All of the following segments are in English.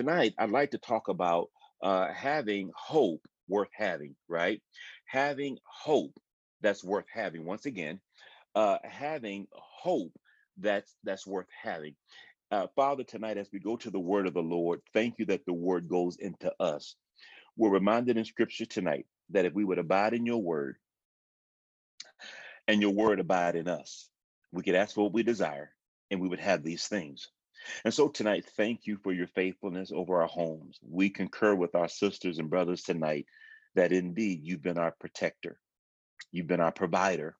tonight I'd like to talk about uh, having hope worth having, right? Having hope that's worth having. Once again, uh, having hope that's that's worth having. Uh, Father, tonight as we go to the word of the Lord, thank you that the word goes into us. We're reminded in scripture tonight that if we would abide in your word and your word abide in us, we could ask for what we desire and we would have these things. And so tonight, thank you for your faithfulness over our homes. We concur with our sisters and brothers tonight that indeed you've been our protector, you've been our provider,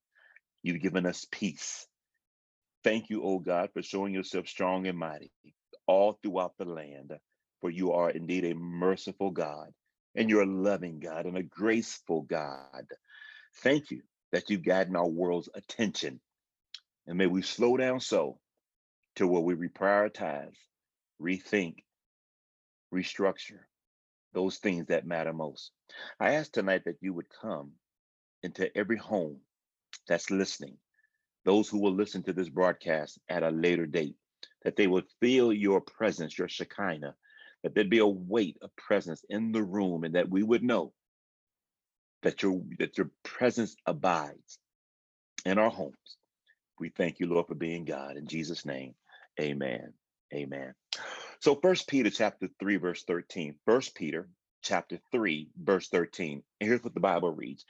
you've given us peace. Thank you, O God, for showing yourself strong and mighty all throughout the land, for you are indeed a merciful God, and you're a loving God and a graceful God. Thank you that you've gotten our world's attention. And may we slow down so to where we reprioritize, rethink, restructure those things that matter most. I ask tonight that you would come into every home that's listening, those who will listen to this broadcast at a later date, that they would feel your presence, your Shekinah, that there'd be a weight of presence in the room, and that we would know that your that your presence abides in our homes. We thank you, Lord, for being God. In Jesus' name, amen. Amen. So first Peter chapter 3, verse 13. First Peter chapter 3, verse 13. And here's what the Bible reads.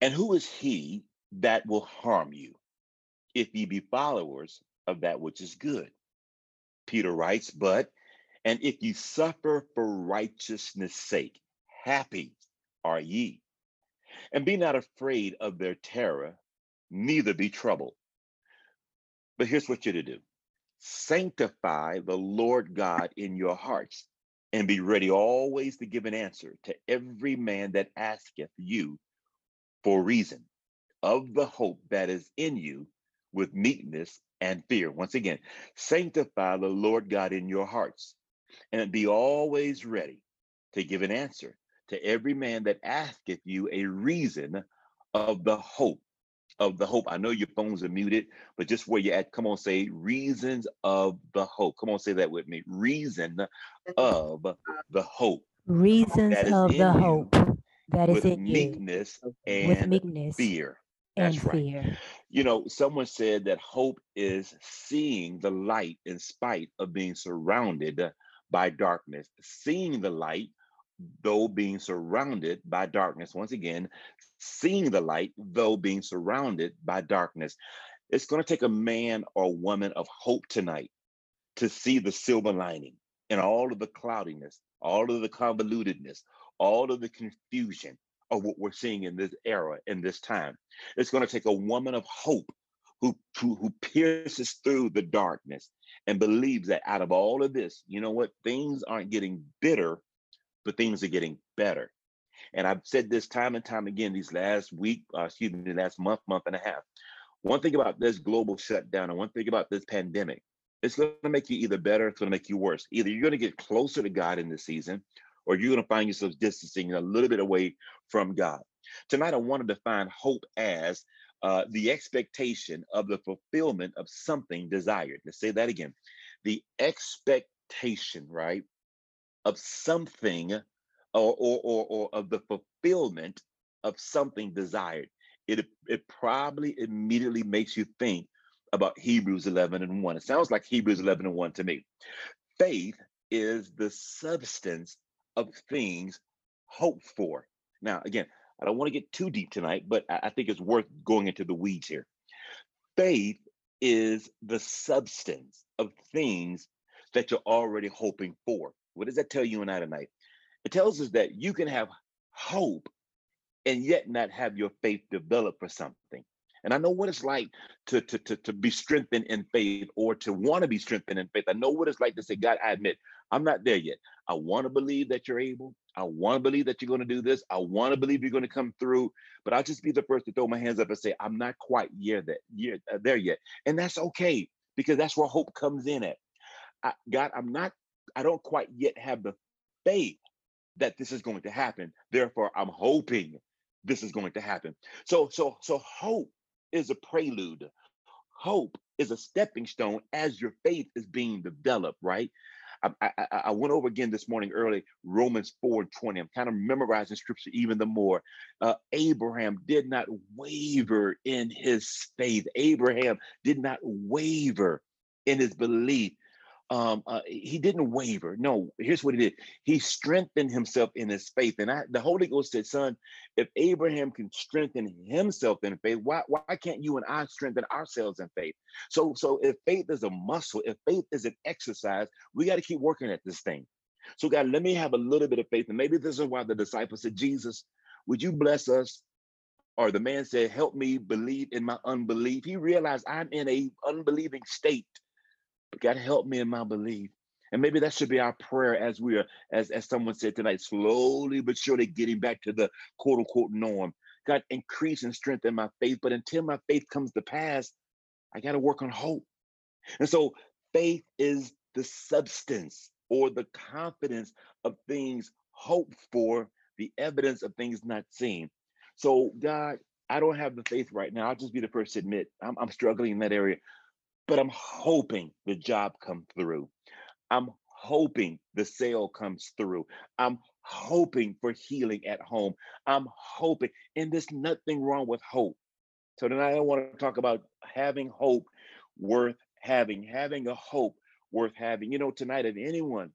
And who is he that will harm you if ye be followers of that which is good? Peter writes, but and if ye suffer for righteousness' sake, happy are ye. And be not afraid of their terror, neither be troubled. But here's what you're to do sanctify the Lord God in your hearts, and be ready always to give an answer to every man that asketh you for reason of the hope that is in you with meekness and fear. Once again, sanctify the Lord God in your hearts, and be always ready to give an answer to every man that asketh you a reason of the hope of the hope. I know your phones are muted, but just where you're at, come on, say reasons of the hope. Come on, say that with me. Reason of the hope. Reasons of the hope that is in meekness you. and with meekness fear. and That's right. fear. You know, someone said that hope is seeing the light in spite of being surrounded by darkness. Seeing the light, though being surrounded by darkness. Once again, seeing the light, though being surrounded by darkness. It's going to take a man or woman of hope tonight to see the silver lining in all of the cloudiness, all of the convolutedness, all of the confusion of what we're seeing in this era, in this time. It's going to take a woman of hope who, who, who pierces through the darkness and believes that out of all of this, you know what? Things aren't getting bitter, but things are getting better. And I've said this time and time again these last week, uh, excuse me, the last month, month and a half. One thing about this global shutdown and one thing about this pandemic, it's going to make you either better, it's going to make you worse. Either you're going to get closer to God in this season, or you're going to find yourself distancing a little bit away from God. Tonight, I want to define hope as uh, the expectation of the fulfillment of something desired. Let's say that again. The expectation, right, of something or, or, or, or of the fulfillment of something desired. It, it probably immediately makes you think about Hebrews 11 and 1. It sounds like Hebrews 11 and 1 to me. Faith is the substance of things hoped for. Now, again, I don't want to get too deep tonight, but I I think it's worth going into the weeds here. Faith is the substance of things that you're already hoping for. What does that tell you and I tonight? It tells us that you can have hope and yet not have your faith develop for something. And I know what it's like to, to, to, to be strengthened in faith or to want to be strengthened in faith. I know what it's like to say, God, I admit I'm not there yet. I want to believe that you're able. I want to believe that you're going to do this. I want to believe you're going to come through. But I'll just be the first to throw my hands up and say, I'm not quite yet that yet, uh, there yet. And that's okay because that's where hope comes in at. I, God, I'm not, I don't quite yet have the faith that this is going to happen. Therefore, I'm hoping this is going to happen. So, so, so hope is a prelude. Hope is a stepping stone as your faith is being developed, right? I, I, I, went over again this morning early Romans 4 and 20. I'm kind of memorizing scripture even the more. Uh, Abraham did not waver in his faith. Abraham did not waver in his belief um, uh, he didn't waver. No, here's what he did. He strengthened himself in his faith. And I, the Holy Ghost said, son, if Abraham can strengthen himself in faith, why, why can't you and I strengthen ourselves in faith? So, so if faith is a muscle, if faith is an exercise, we got to keep working at this thing. So God, let me have a little bit of faith. And maybe this is why the disciples said, Jesus, would you bless us? Or the man said, help me believe in my unbelief. He realized I'm in a unbelieving state God help me in my belief. And maybe that should be our prayer as we are, as, as someone said tonight, slowly but surely getting back to the quote unquote norm. God, increase and strengthen my faith. But until my faith comes to pass, I got to work on hope. And so faith is the substance or the confidence of things hoped for, the evidence of things not seen. So, God, I don't have the faith right now. I'll just be the first to admit I'm, I'm struggling in that area but I'm hoping the job comes through. I'm hoping the sale comes through. I'm hoping for healing at home. I'm hoping, and there's nothing wrong with hope. So tonight I want to talk about having hope worth having, having a hope worth having. You know, tonight, if anyone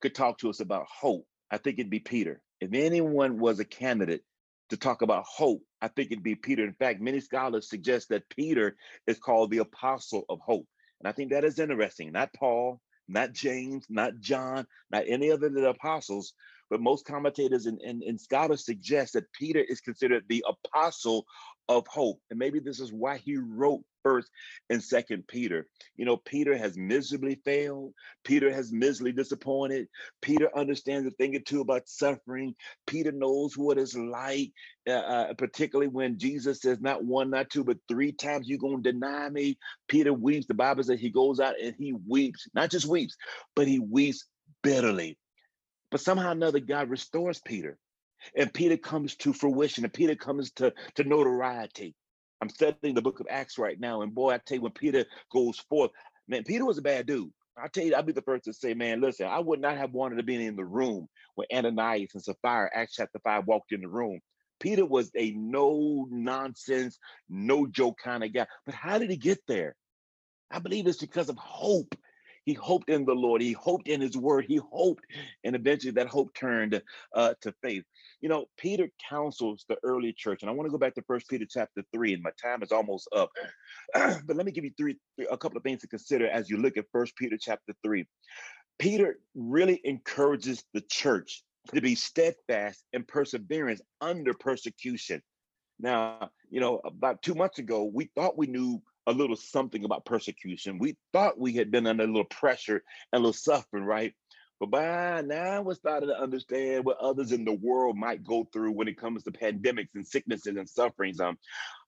could talk to us about hope, I think it'd be Peter. If anyone was a candidate to talk about hope, I think it'd be Peter. In fact, many scholars suggest that Peter is called the apostle of hope. And I think that is interesting. Not Paul, not James, not John, not any other of the apostles, but most commentators and, and, and scholars suggest that Peter is considered the apostle of hope. And maybe this is why he wrote first and second Peter. You know, Peter has miserably failed. Peter has miserably disappointed. Peter understands a thing or two about suffering. Peter knows what it's like, uh, uh, particularly when Jesus says, not one, not two, but three times you're going to deny me. Peter weeps. The Bible says he goes out and he weeps, not just weeps, but he weeps bitterly. But somehow another, God restores Peter. And Peter comes to fruition and Peter comes to, to notoriety. I'm studying the book of Acts right now. And boy, I tell you, when Peter goes forth, man, Peter was a bad dude. I tell you, I'll be the first to say, man, listen, I would not have wanted to be in the room when Ananias and Sapphira, Acts chapter 5, walked in the room. Peter was a no nonsense, no joke kind of guy. But how did he get there? I believe it's because of hope. He hoped in the Lord. He hoped in his word. He hoped, and eventually that hope turned uh, to faith. You know, Peter counsels the early church, and I want to go back to First Peter chapter three, and my time is almost up. but let me give you three, a couple of things to consider as you look at First Peter chapter three. Peter really encourages the church to be steadfast and perseverance under persecution. Now, you know, about two months ago, we thought we knew a little something about persecution. We thought we had been under a little pressure and a little suffering, right? But by now we're starting to understand what others in the world might go through when it comes to pandemics and sicknesses and sufferings. Um,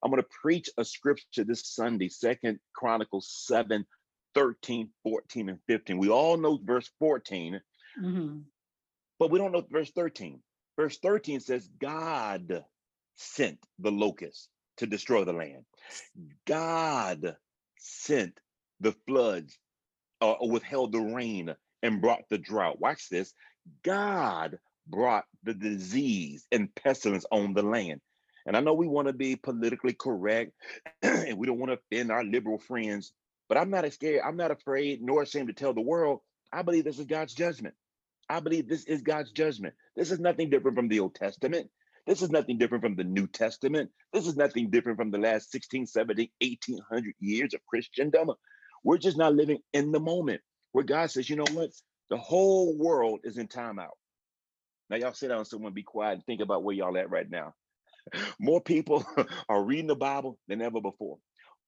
I'm going to preach a scripture this Sunday, Second Chronicles 7, 13, 14, and 15. We all know verse 14, mm-hmm. but we don't know verse 13. Verse 13 says, God sent the locust to destroy the land. God sent the floods uh, or withheld the rain and brought the drought. Watch this. God brought the disease and pestilence on the land. And I know we want to be politically correct and we don't want to offend our liberal friends, but I'm not scared. I'm not afraid nor ashamed to tell the world I believe this is God's judgment. I believe this is God's judgment. This is nothing different from the Old Testament. This is nothing different from the New Testament. This is nothing different from the last 16, 17, 1800 years of Christendom. We're just not living in the moment where God says, you know what? The whole world is in timeout. Now, y'all sit down someone be quiet and think about where y'all at right now. More people are reading the Bible than ever before.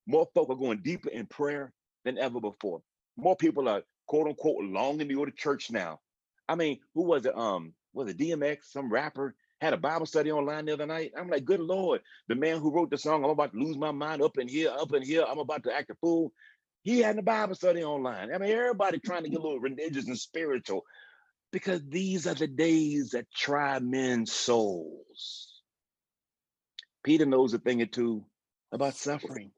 More folk are going deeper in prayer than ever before. More people are quote unquote longing to go to church now. I mean, who was it? Um, was it DMX, some rapper? had a Bible study online the other night. I'm like, good Lord, the man who wrote the song, I'm about to lose my mind up in here, up in here, I'm about to act a fool. He had a Bible study online. I mean, everybody trying to get a little religious and spiritual because these are the days that try men's souls. Peter knows a thing or two about suffering.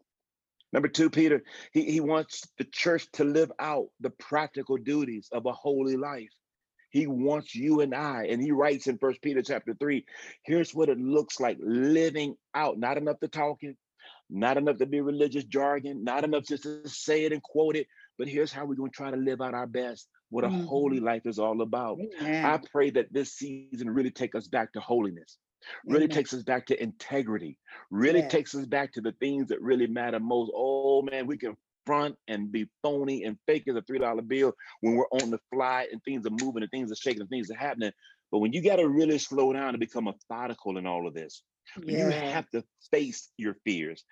Number two, Peter, he, he wants the church to live out the practical duties of a holy life. He wants you and I, and he writes in First Peter chapter three, here's what it looks like living out, not enough to talk it, not enough to be religious jargon, not enough just to say it and quote it, but here's how we're going to try to live out our best, what a mm-hmm. holy life is all about. I pray that this season really take us back to holiness really Amen. takes us back to integrity, really takes us back to the things that really matter most. Oh man, we can front and be phony and fake as a three dollar bill when we're on the fly and things are moving and things are shaking and things are happening. But when you got to really slow down and become methodical in all of this, yeah. you have to face your fears,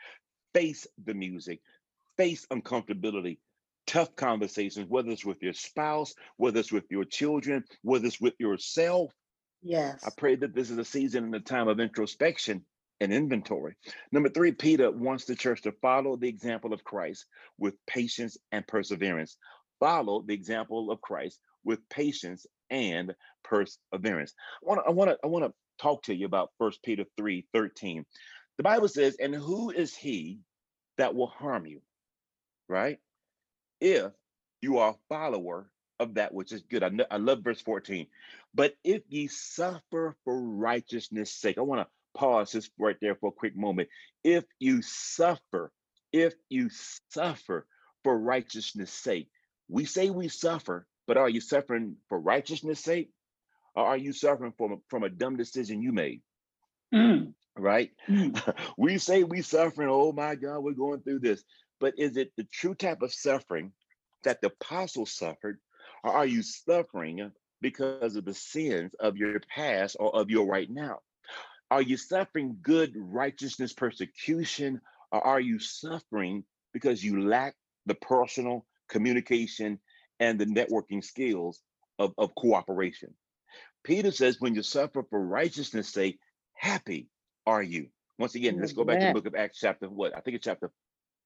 face the music, face uncomfortability, tough conversations, whether it's with your spouse, whether it's with your children, whether it's with yourself, Yes. I pray that this is a season and a time of introspection and inventory. Number three, Peter wants the church to follow the example of Christ with patience and perseverance. Follow the example of Christ with patience and perseverance. I want to I want to I want to talk to you about First Peter 3 13. The Bible says, And who is he that will harm you? Right? If you are a follower of that which is good. I, I love verse 14. But if ye suffer for righteousness' sake, I want to pause this right there for a quick moment. If you suffer, if you suffer for righteousness' sake, we say we suffer, but are you suffering for righteousness' sake? Or are you suffering from, from a dumb decision you made? Mm. Right? Mm. we say we suffering, oh my God, we're going through this. But is it the true type of suffering that the apostles suffered or are you suffering because of the sins of your past or of your right now? Are you suffering good righteousness persecution or are you suffering because you lack the personal communication and the networking skills of, of cooperation? Peter says, when you suffer for righteousness' sake, happy are you. Once again, let's go back to the book of Acts, chapter what? I think it's chapter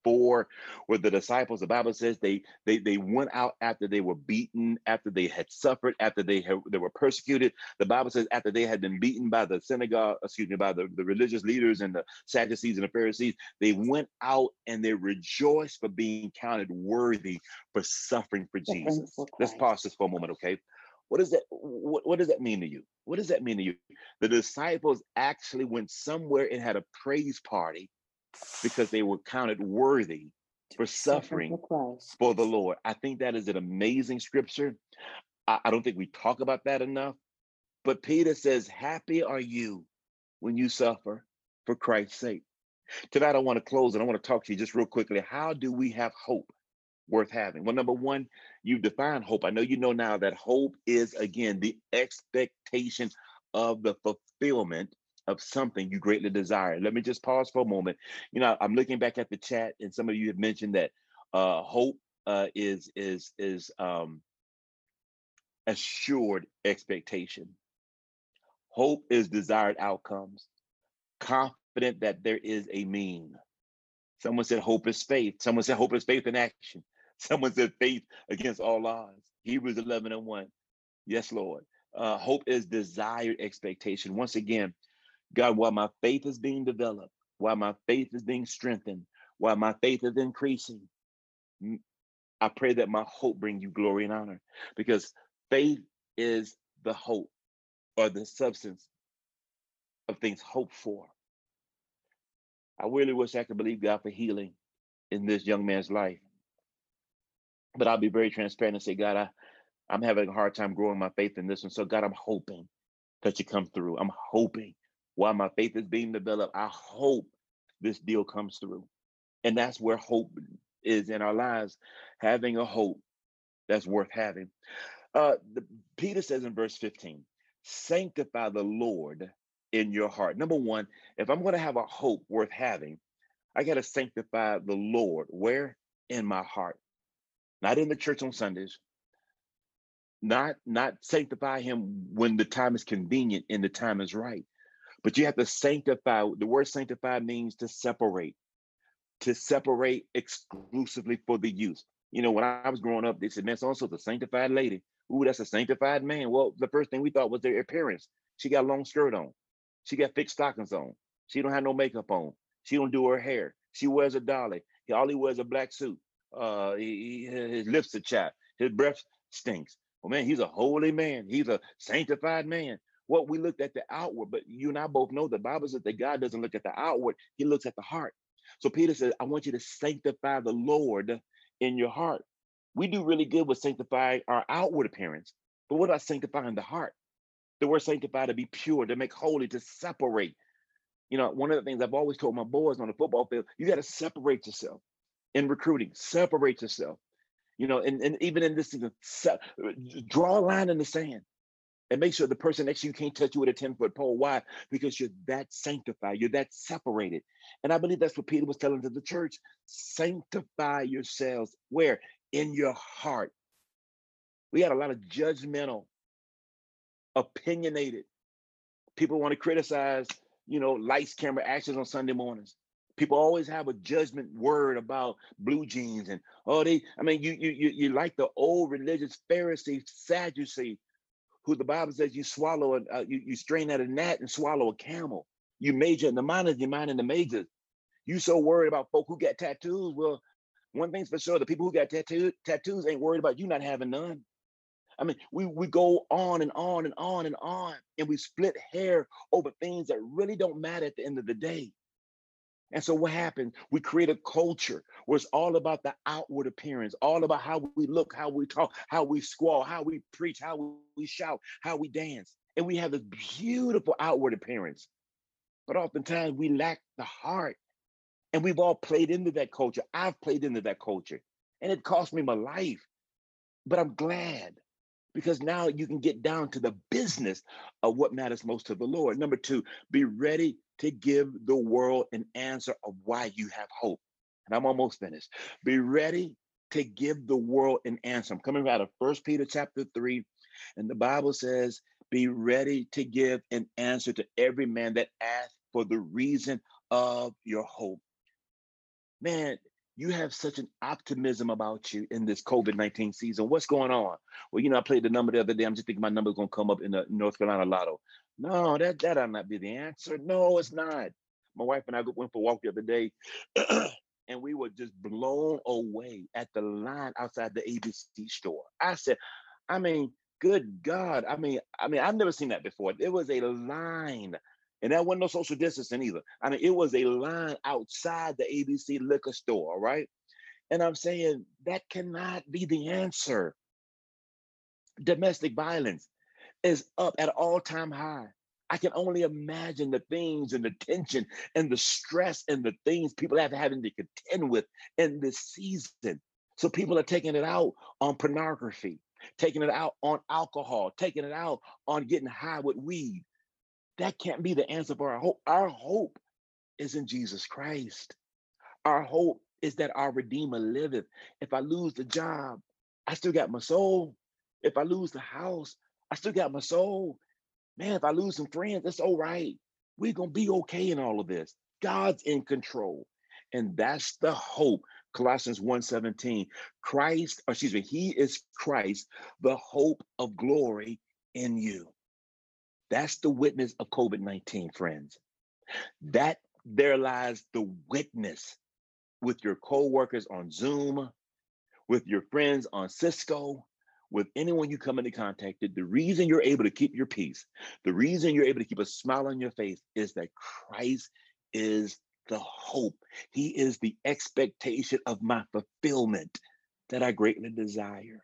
4 where the disciples the bible says they they they went out after they were beaten after they had suffered after they had they were persecuted. The bible says after they had been beaten by the synagogue excuse me by the, the religious leaders and the sadducees and the pharisees they went out and they rejoiced for being counted worthy for suffering for jesus. let's pause this for a moment okay what does that what, what does that mean to you what does that mean to you the disciples actually went somewhere and had a praise party because they were counted worthy for suffering for the Lord. I think that is an amazing scripture. I, I don't think we talk about that enough. But Peter says, Happy are you when you suffer for Christ's sake. Tonight, I want to close and I want to talk to you just real quickly. How do we have hope worth having? Well, number one, you've defined hope. I know you know now that hope is, again, the expectation of the fulfillment of something you greatly desire. Let me just pause for a moment. You know, I'm looking back at the chat, and some of you have mentioned that uh, hope uh, is is is um, assured expectation. Hope is desired outcomes. Confident that there is a mean. Someone said hope is faith. Someone said hope is faith in action. Someone said faith against all odds. Hebrews 11 and 1. Yes, Lord. Uh, hope is desired expectation. Once again, God, while my faith is being developed, while my faith is being strengthened, while my faith is increasing, I pray that my hope bring you glory and honor because faith is the hope or the substance of things hoped for. I really wish I could believe God for healing in this young man's life. But I'll be very transparent and say, God, I, I'm having a hard time growing my faith in this one. So, God, I'm hoping that you come through. I'm hoping while my faith is being developed, I hope this deal comes through. And that's where hope is in our lives, having a hope that's worth having. Uh, the, Peter says in verse 15, sanctify the Lord in your heart. Number one, if I'm going to have a hope worth having, I got to sanctify the Lord. Where? In my heart. Not in the church on Sundays. Not not sanctify him when the time is convenient and the time is right. But you have to sanctify. The word sanctify means to separate, to separate exclusively for the use. You know, when I was growing up, they said, man, so a sanctified lady. Ooh, that's a sanctified man. Well, the first thing we thought was their appearance. She got a long skirt on. She got thick stockings on. She don't have no makeup on. She don't do her hair. She wears a dolly. All he wears a black suit. Uh, he, his lips are chapped. His breath stinks. Well, man, he's a holy man. He's a sanctified man. What we looked at the outward, but you and I both know the Bible says that God doesn't look at the outward; He looks at the heart. So Peter says, "I want you to sanctify the Lord in your heart." We do really good with sanctifying our outward appearance, but what about sanctifying the heart? The word sanctify to be pure, to make holy, to separate. You know, one of the things I've always told my boys on the football field, you got to separate yourself in recruiting, separate yourself. You know, and, and even in this, draw a line in the sand and make sure the person next to you can't touch you with a 10 foot pole. Why? Because you're that sanctified, you're that separated. And I believe that's what Peter was telling to the church sanctify yourselves. Where? In your heart. We had a lot of judgmental opinionated. People want to criticize, you know, lights, camera, actions on Sunday mornings. People always have a judgment word about blue jeans and oh they. I mean, you you you you like the old religious Pharisee, Sadducee, who the Bible says you swallow and uh, you you strain at a gnat and swallow a camel. You major in the minors, you minor in the majors. You so worried about folk who got tattoos. Well, one thing's for sure: the people who got tattoo, tattoos ain't worried about you not having none. I mean, we, we go on and on and on and on, and we split hair over things that really don't matter at the end of the day. And so what happens? We create a culture where it's all about the outward appearance, all about how we look, how we talk, how we squall, how we preach, how we shout, how we dance. And we have this beautiful outward appearance. But oftentimes we lack the heart. And we've all played into that culture. I've played into that culture. And it cost me my life. But I'm glad because now you can get down to the business of what matters most to the Lord. Number two, be ready to give the world an answer of why you have hope. And I'm almost finished. Be ready to give the world an answer. I'm coming out of First Peter chapter 3, and the Bible says, Be ready to give an answer to every man that asks for the reason of your hope. Man, you have such an optimism about you in this COVID 19 season. What's going on? Well, you know, I played the number the other day. I'm just thinking my number's going to come up in the North Carolina Lotto. No, that, that'll not be the answer. No, it's not. My wife and I went for a walk the other day, and we were just blown away at the line outside the ABC store. I said, I mean, good God. I mean, I mean, I've never seen that before. There was a line and that wasn't no social distancing either. I mean, it was a line outside the ABC liquor store, right? And I'm saying that cannot be the answer. Domestic violence is up at all time high. I can only imagine the things and the tension and the stress and the things people have having to contend with in this season. So people are taking it out on pornography, taking it out on alcohol, taking it out on getting high with weed, that can't be the answer for our hope. Our hope is in Jesus Christ. Our hope is that our Redeemer liveth. If I lose the job, I still got my soul. If I lose the house, I still got my soul. Man, if I lose some friends, that's all right. We're going to be okay in all of this. God's in control. And that's the hope. Colossians 1:17. Christ, excuse me, he is Christ, the hope of glory in you. That's the witness of COVID 19, friends. That there lies the witness with your co-workers on Zoom, with your friends on Cisco, with anyone you come into contact with. The reason you're able to keep your peace, the reason you're able to keep a smile on your face is that Christ is the hope. He is the expectation of my fulfillment that I greatly desire.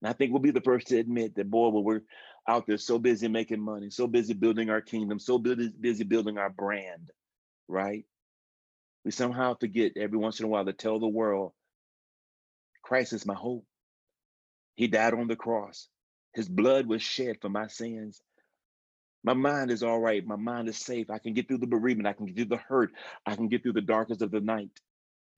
And I think we'll be the first to admit that, boy, when we're out there so busy making money, so busy building our kingdom, so busy, busy building our brand, right? We somehow forget every once in a while to tell the world, Christ is my hope. He died on the cross. His blood was shed for my sins. My mind is all right. My mind is safe. I can get through the bereavement. I can get through the hurt. I can get through the darkest of the night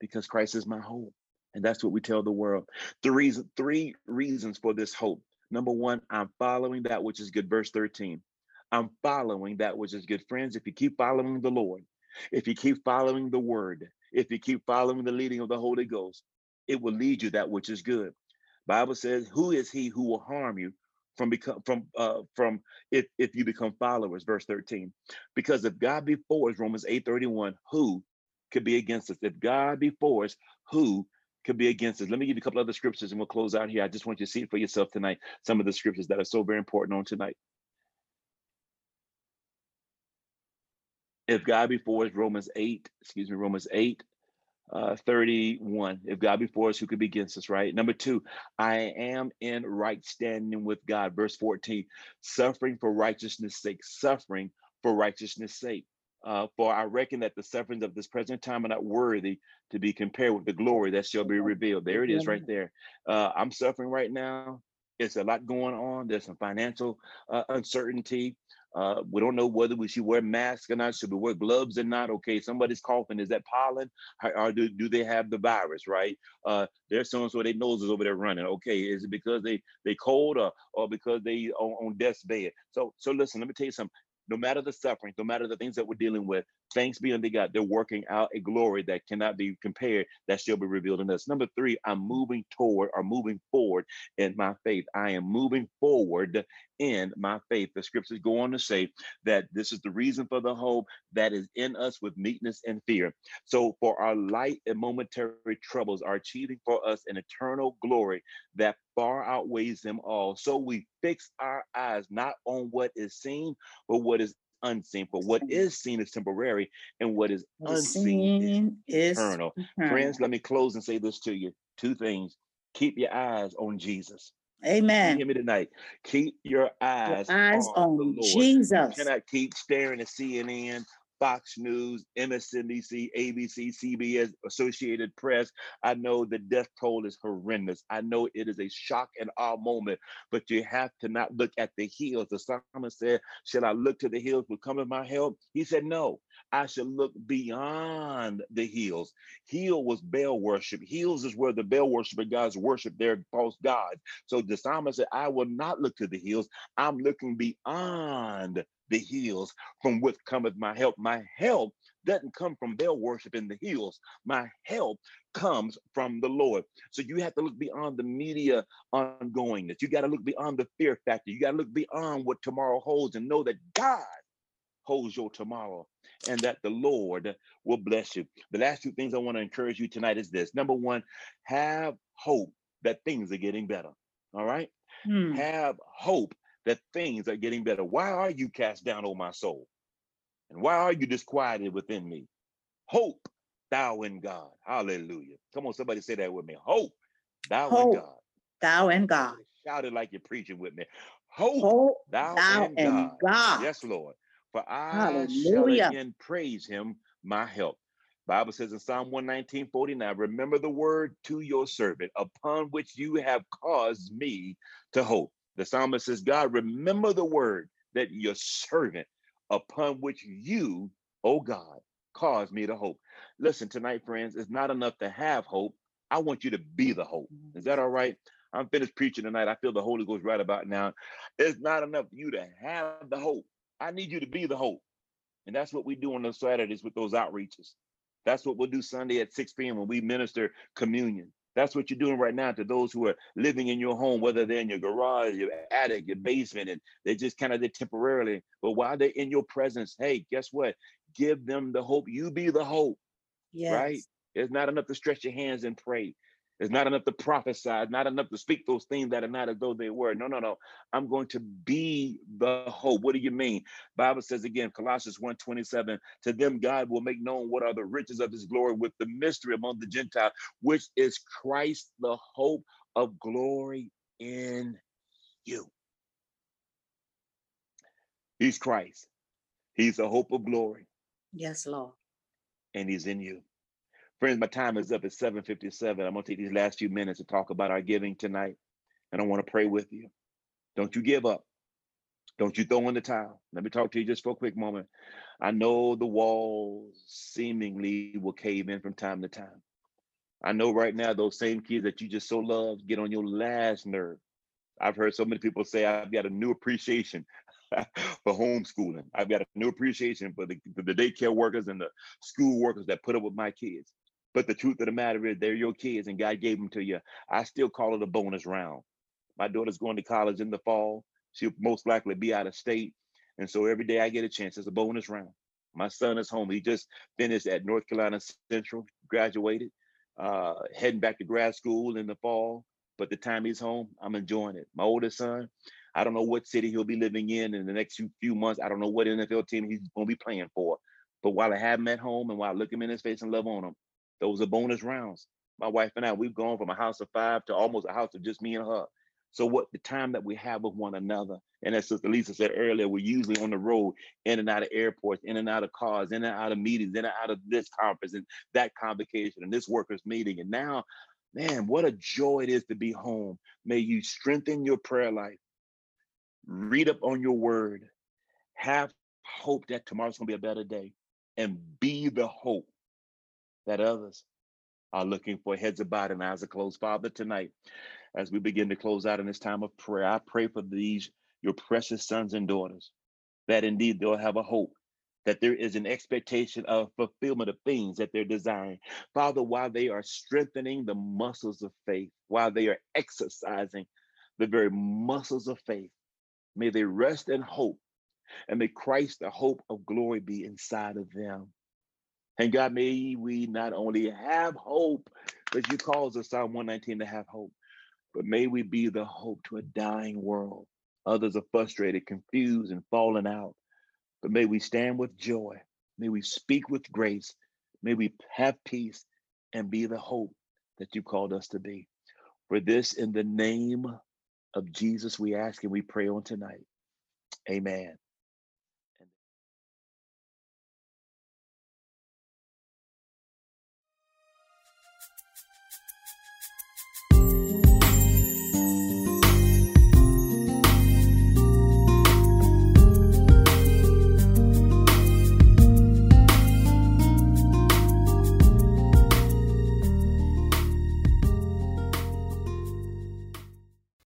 because Christ is my hope. And that's what we tell the world. Reason, three reasons for this hope. Number one, I'm following that which is good. Verse 13. I'm following that which is good. Friends, if you keep following the Lord, if you keep following the word, if you keep following the leading of the Holy Ghost, it will lead you that which is good. Bible says, "Who is he who will harm you from become from uh from if if you become followers?" Verse 13. Because if God before us, Romans 8:31, who could be against us? If God be for us, who could be against us? Let me give you a couple other scriptures and we'll close out here. I just want you to see for yourself tonight. Some of the scriptures that are so very important on tonight. If God be for us, Romans 8, excuse me, Romans 8, uh, 31. If God be for us, who could be against us, right? Number two, I am in right standing with God. Verse 14, suffering for righteousness' sake, suffering for righteousness' sake. Uh, for I reckon that the sufferings of this present time are not worthy to be compared with the glory that shall be revealed. There it is right there. Uh, I'm suffering right now. It's a lot going on. There's some financial uh, uncertainty. Uh, we don't know whether we should wear masks or not. Should we wear gloves or not? Okay, somebody's coughing. Is that pollen? Or do, do they have the virus, right? Uh, there's someone so their noses over there running. Okay, is it because they they cold or or because they on, on death's bed? So so listen, let me tell you something no matter the suffering, no matter the things that we're dealing with, thanks be unto God, they're working out a glory that cannot be compared, that shall be revealed in us. Number three, I'm moving toward or moving forward in my faith. I am moving forward in my faith. The scriptures go on to say that this is the reason for the hope that is in us with meekness and fear. So, for our light and momentary troubles are achieving for us an eternal glory that far outweighs them all. So, we fix our eyes not on what is seen, but what is unseen. For what is seen is temporary, and what is unseen is eternal. Friends, let me close and say this to you two things. Keep your eyes on Jesus. Amen. Hear me tonight. Keep your eyes, your eyes on, on Jesus. You cannot keep staring at CNN Fox News, MSNBC, ABC, CBS, Associated Press. I know the death toll is horrendous. I know it is a shock and awe moment, but you have to not look at the hills. The psalmist said, Shall I look to the hills will come in my help? He said, No, I should look beyond the hills. Hill was Baal worship. Hills is where the Baal worshiper guys worship their false gods. So the psalmist said, I will not look to the hills. I'm looking beyond the hills from which cometh my help. My help doesn't come from Baal worship in the hills. My help comes from the Lord. So you have to look beyond the media ongoingness. You got to look beyond the fear factor. You got to look beyond what tomorrow holds and know that God holds your tomorrow and that the Lord will bless you. The last two things I want to encourage you tonight is this. Number one, have hope that things are getting better. All right? Hmm. Have hope that things are getting better. Why are you cast down, O my soul? And why are you disquieted within me? Hope thou in God. Hallelujah. Come on, somebody say that with me. Hope thou Hope, in God. Thou in God. Shout it like you're preaching with me. Hope, Hope thou, thou in, in God. God. Yes, Lord. For I Hallelujah. shall again praise him, my help. Bible says in Psalm 119, 49, remember the word to your servant, upon which you have caused me to hope. The psalmist says, God, remember the word that your servant, upon which you, oh God, caused me to hope. Listen, tonight, friends, it's not enough to have hope. I want you to be the hope. Is that all right? I'm finished preaching tonight. I feel the Holy Ghost right about now. It's not enough for you to have the hope. I need you to be the hope. And that's what we do on those Saturdays with those outreaches. That's what we'll do Sunday at 6 p.m. when we minister communion. That's what you're doing right now to those who are living in your home, whether they're in your garage, your attic, your basement, and they're just kind of there temporarily. But while they're in your presence, hey, guess what? Give them the hope. You be the hope, Yes. right? It's not enough to stretch your hands and pray. It's not enough to prophesy. Not enough to speak those things that are not as though they were. No, no, no. I'm going to be the hope. What do you mean? Bible says again, Colossians 1:27, to them God will make known what are the riches of his glory with the mystery among the Gentiles, which is Christ, the hope of glory in you. He's Christ. He's the hope of glory, Yes, Lord. and he's in you. Friends, my time is up at 7:57. I'm gonna take these last few minutes to talk about our giving tonight, and I want to pray with you. Don't you give up. Don't you throw in the towel. Let me talk to you just for a quick moment. I know the walls seemingly will cave in from time to time. I know right now those same kids that you just so love get on your last nerve. I've heard so many people say I've got a new appreciation for homeschooling. I've got a new appreciation for the, for the daycare workers and the school workers that put up with my kids. But the truth of the matter is, they're your kids and God gave them to you. I still call it a bonus round. My daughter's going to college in the fall. She'll most likely be out of state. And so every day I get a chance, it's a bonus round. My son is home. He just finished at North Carolina Central, graduated, uh, heading back to grad school in the fall. But the time he's home, I'm enjoying it. My oldest son, I don't know what city he'll be living in in the next few, few months. I don't know what NFL team he's going to be playing for. But while I have him at home and while I look him in his face and love on him, those are bonus rounds. My wife and I, we've gone from a house of five to almost a house of just me and her. So what the time that we have with one another, and as Sister Lisa said earlier, we're usually on the road, in and out of airports, in and out of cars, in and out of meetings, in and out of this conference and that convocation and this workers meeting. And now, man, what a joy it is to be home. May you strengthen your prayer life, read up on your word, have hope that tomorrow's gonna be a better day, and be the hope that others are looking for. Heads are and eyes are closed. Father, tonight, as we begin to close out in this time of prayer, I pray for these, your precious sons and daughters, that indeed they'll have a hope, that there is an expectation of fulfillment of things that they're desiring. Father, while they are strengthening the muscles of faith, while they are exercising the very muscles of faith, may they rest in hope and may Christ, the hope of glory, be inside of them. And God, may we not only have hope, but you cause us, Psalm 119, to have hope, but may we be the hope to a dying world. Others are frustrated, confused, and fallen out. But may we stand with joy. May we speak with grace. May we have peace and be the hope that you called us to be. For this, in the name of Jesus, we ask and we pray on tonight. Amen.